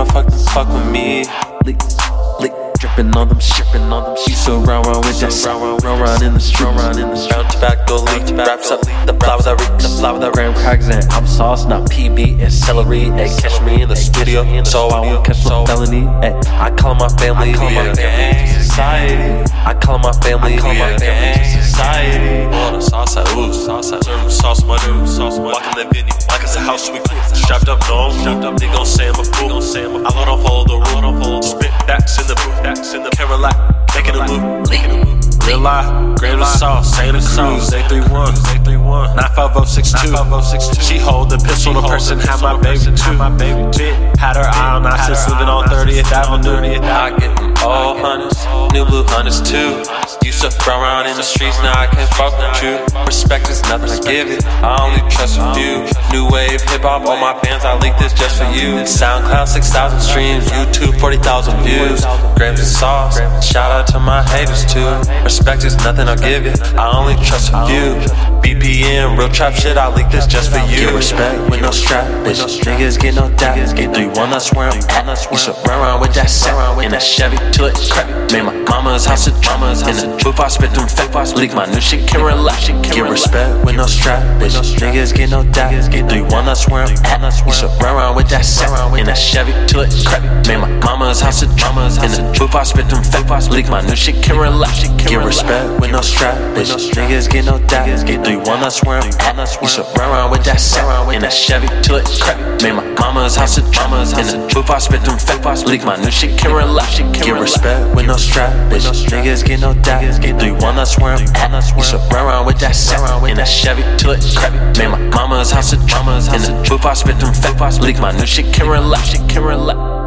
wanna fuck, fuck with me. Lick, lick, dripping on them, shipping on them. She so round, round with that sound, round, round round in the street, round in the street. Brown tobacco leaf, wraps up the flowers that reek, the flower that ran crags and I'm sauce, not PB and celery. Hey, catch me in the studio, so I won't catch no felony. Hey, I call my family, I call my family society. I call my family, I call my family to society. The sauce, I ooh, sauce, I serve sauce, money, sauce, money. Walk in the venue, like it's a house we cool. Strapped up, no, strapped up, they gon' say I'm a fool. Say I don't follow the rule, I don't follow the spit backs in the booth, backs in the Cadillac, making a move, making a move. Real grave of sauce, Santa Cruz, 831, 831, 95062. She hold the pistol, the person had my baby too. My baby. Had her eye on us, since living on 30th Avenue. I get all hunters, new blue hunters too. Used to run around in the streets, now I can't fuck with you. Respect is nothing, I give it. I only trust a few. New wave hip hop, all my fans, I leak this just for you. SoundCloud 6,000 streams, YouTube 40,000 views. Grams of sauce, shout out to my haters too. Respect is nothing, I'll give it. I only trust a few. BPM, real trap shit, I leak this just for you. Get respect with no strap, bitch. Niggas get no doubt. Get 3 1, I swear I'm at. Used to run around with that set in a Chevy till it crack. Made my mama's house a drama. In the booth, I spit them fat. Leak my new shit, can relax. Get respect with no strap, bitch. Niggas get no doubt. Get 3 1, I swear I'm at. Used to run around with that set in a Chevy till it crack. Made my mama's house a drama. In the booth, I spit them fat. Leak my new shit, can relax. Get respect with no strap, bitch. Niggas get no doubt. Get 3 1, I swear I'm at. Used to run around with that set in a Chevy till it crack. Made my mama's house a drama. In the booth, I spit them fat. Leak my new shit, can relax. Get respect with no strap, bitch. Niggas get no doubt. Get 3 1, I swear I'm at. Used to run around with that set in a Chevy till it crack. Made my mama's house a drama. In the booth, I spit them fat. Leak my new shit, can relax. Can relax.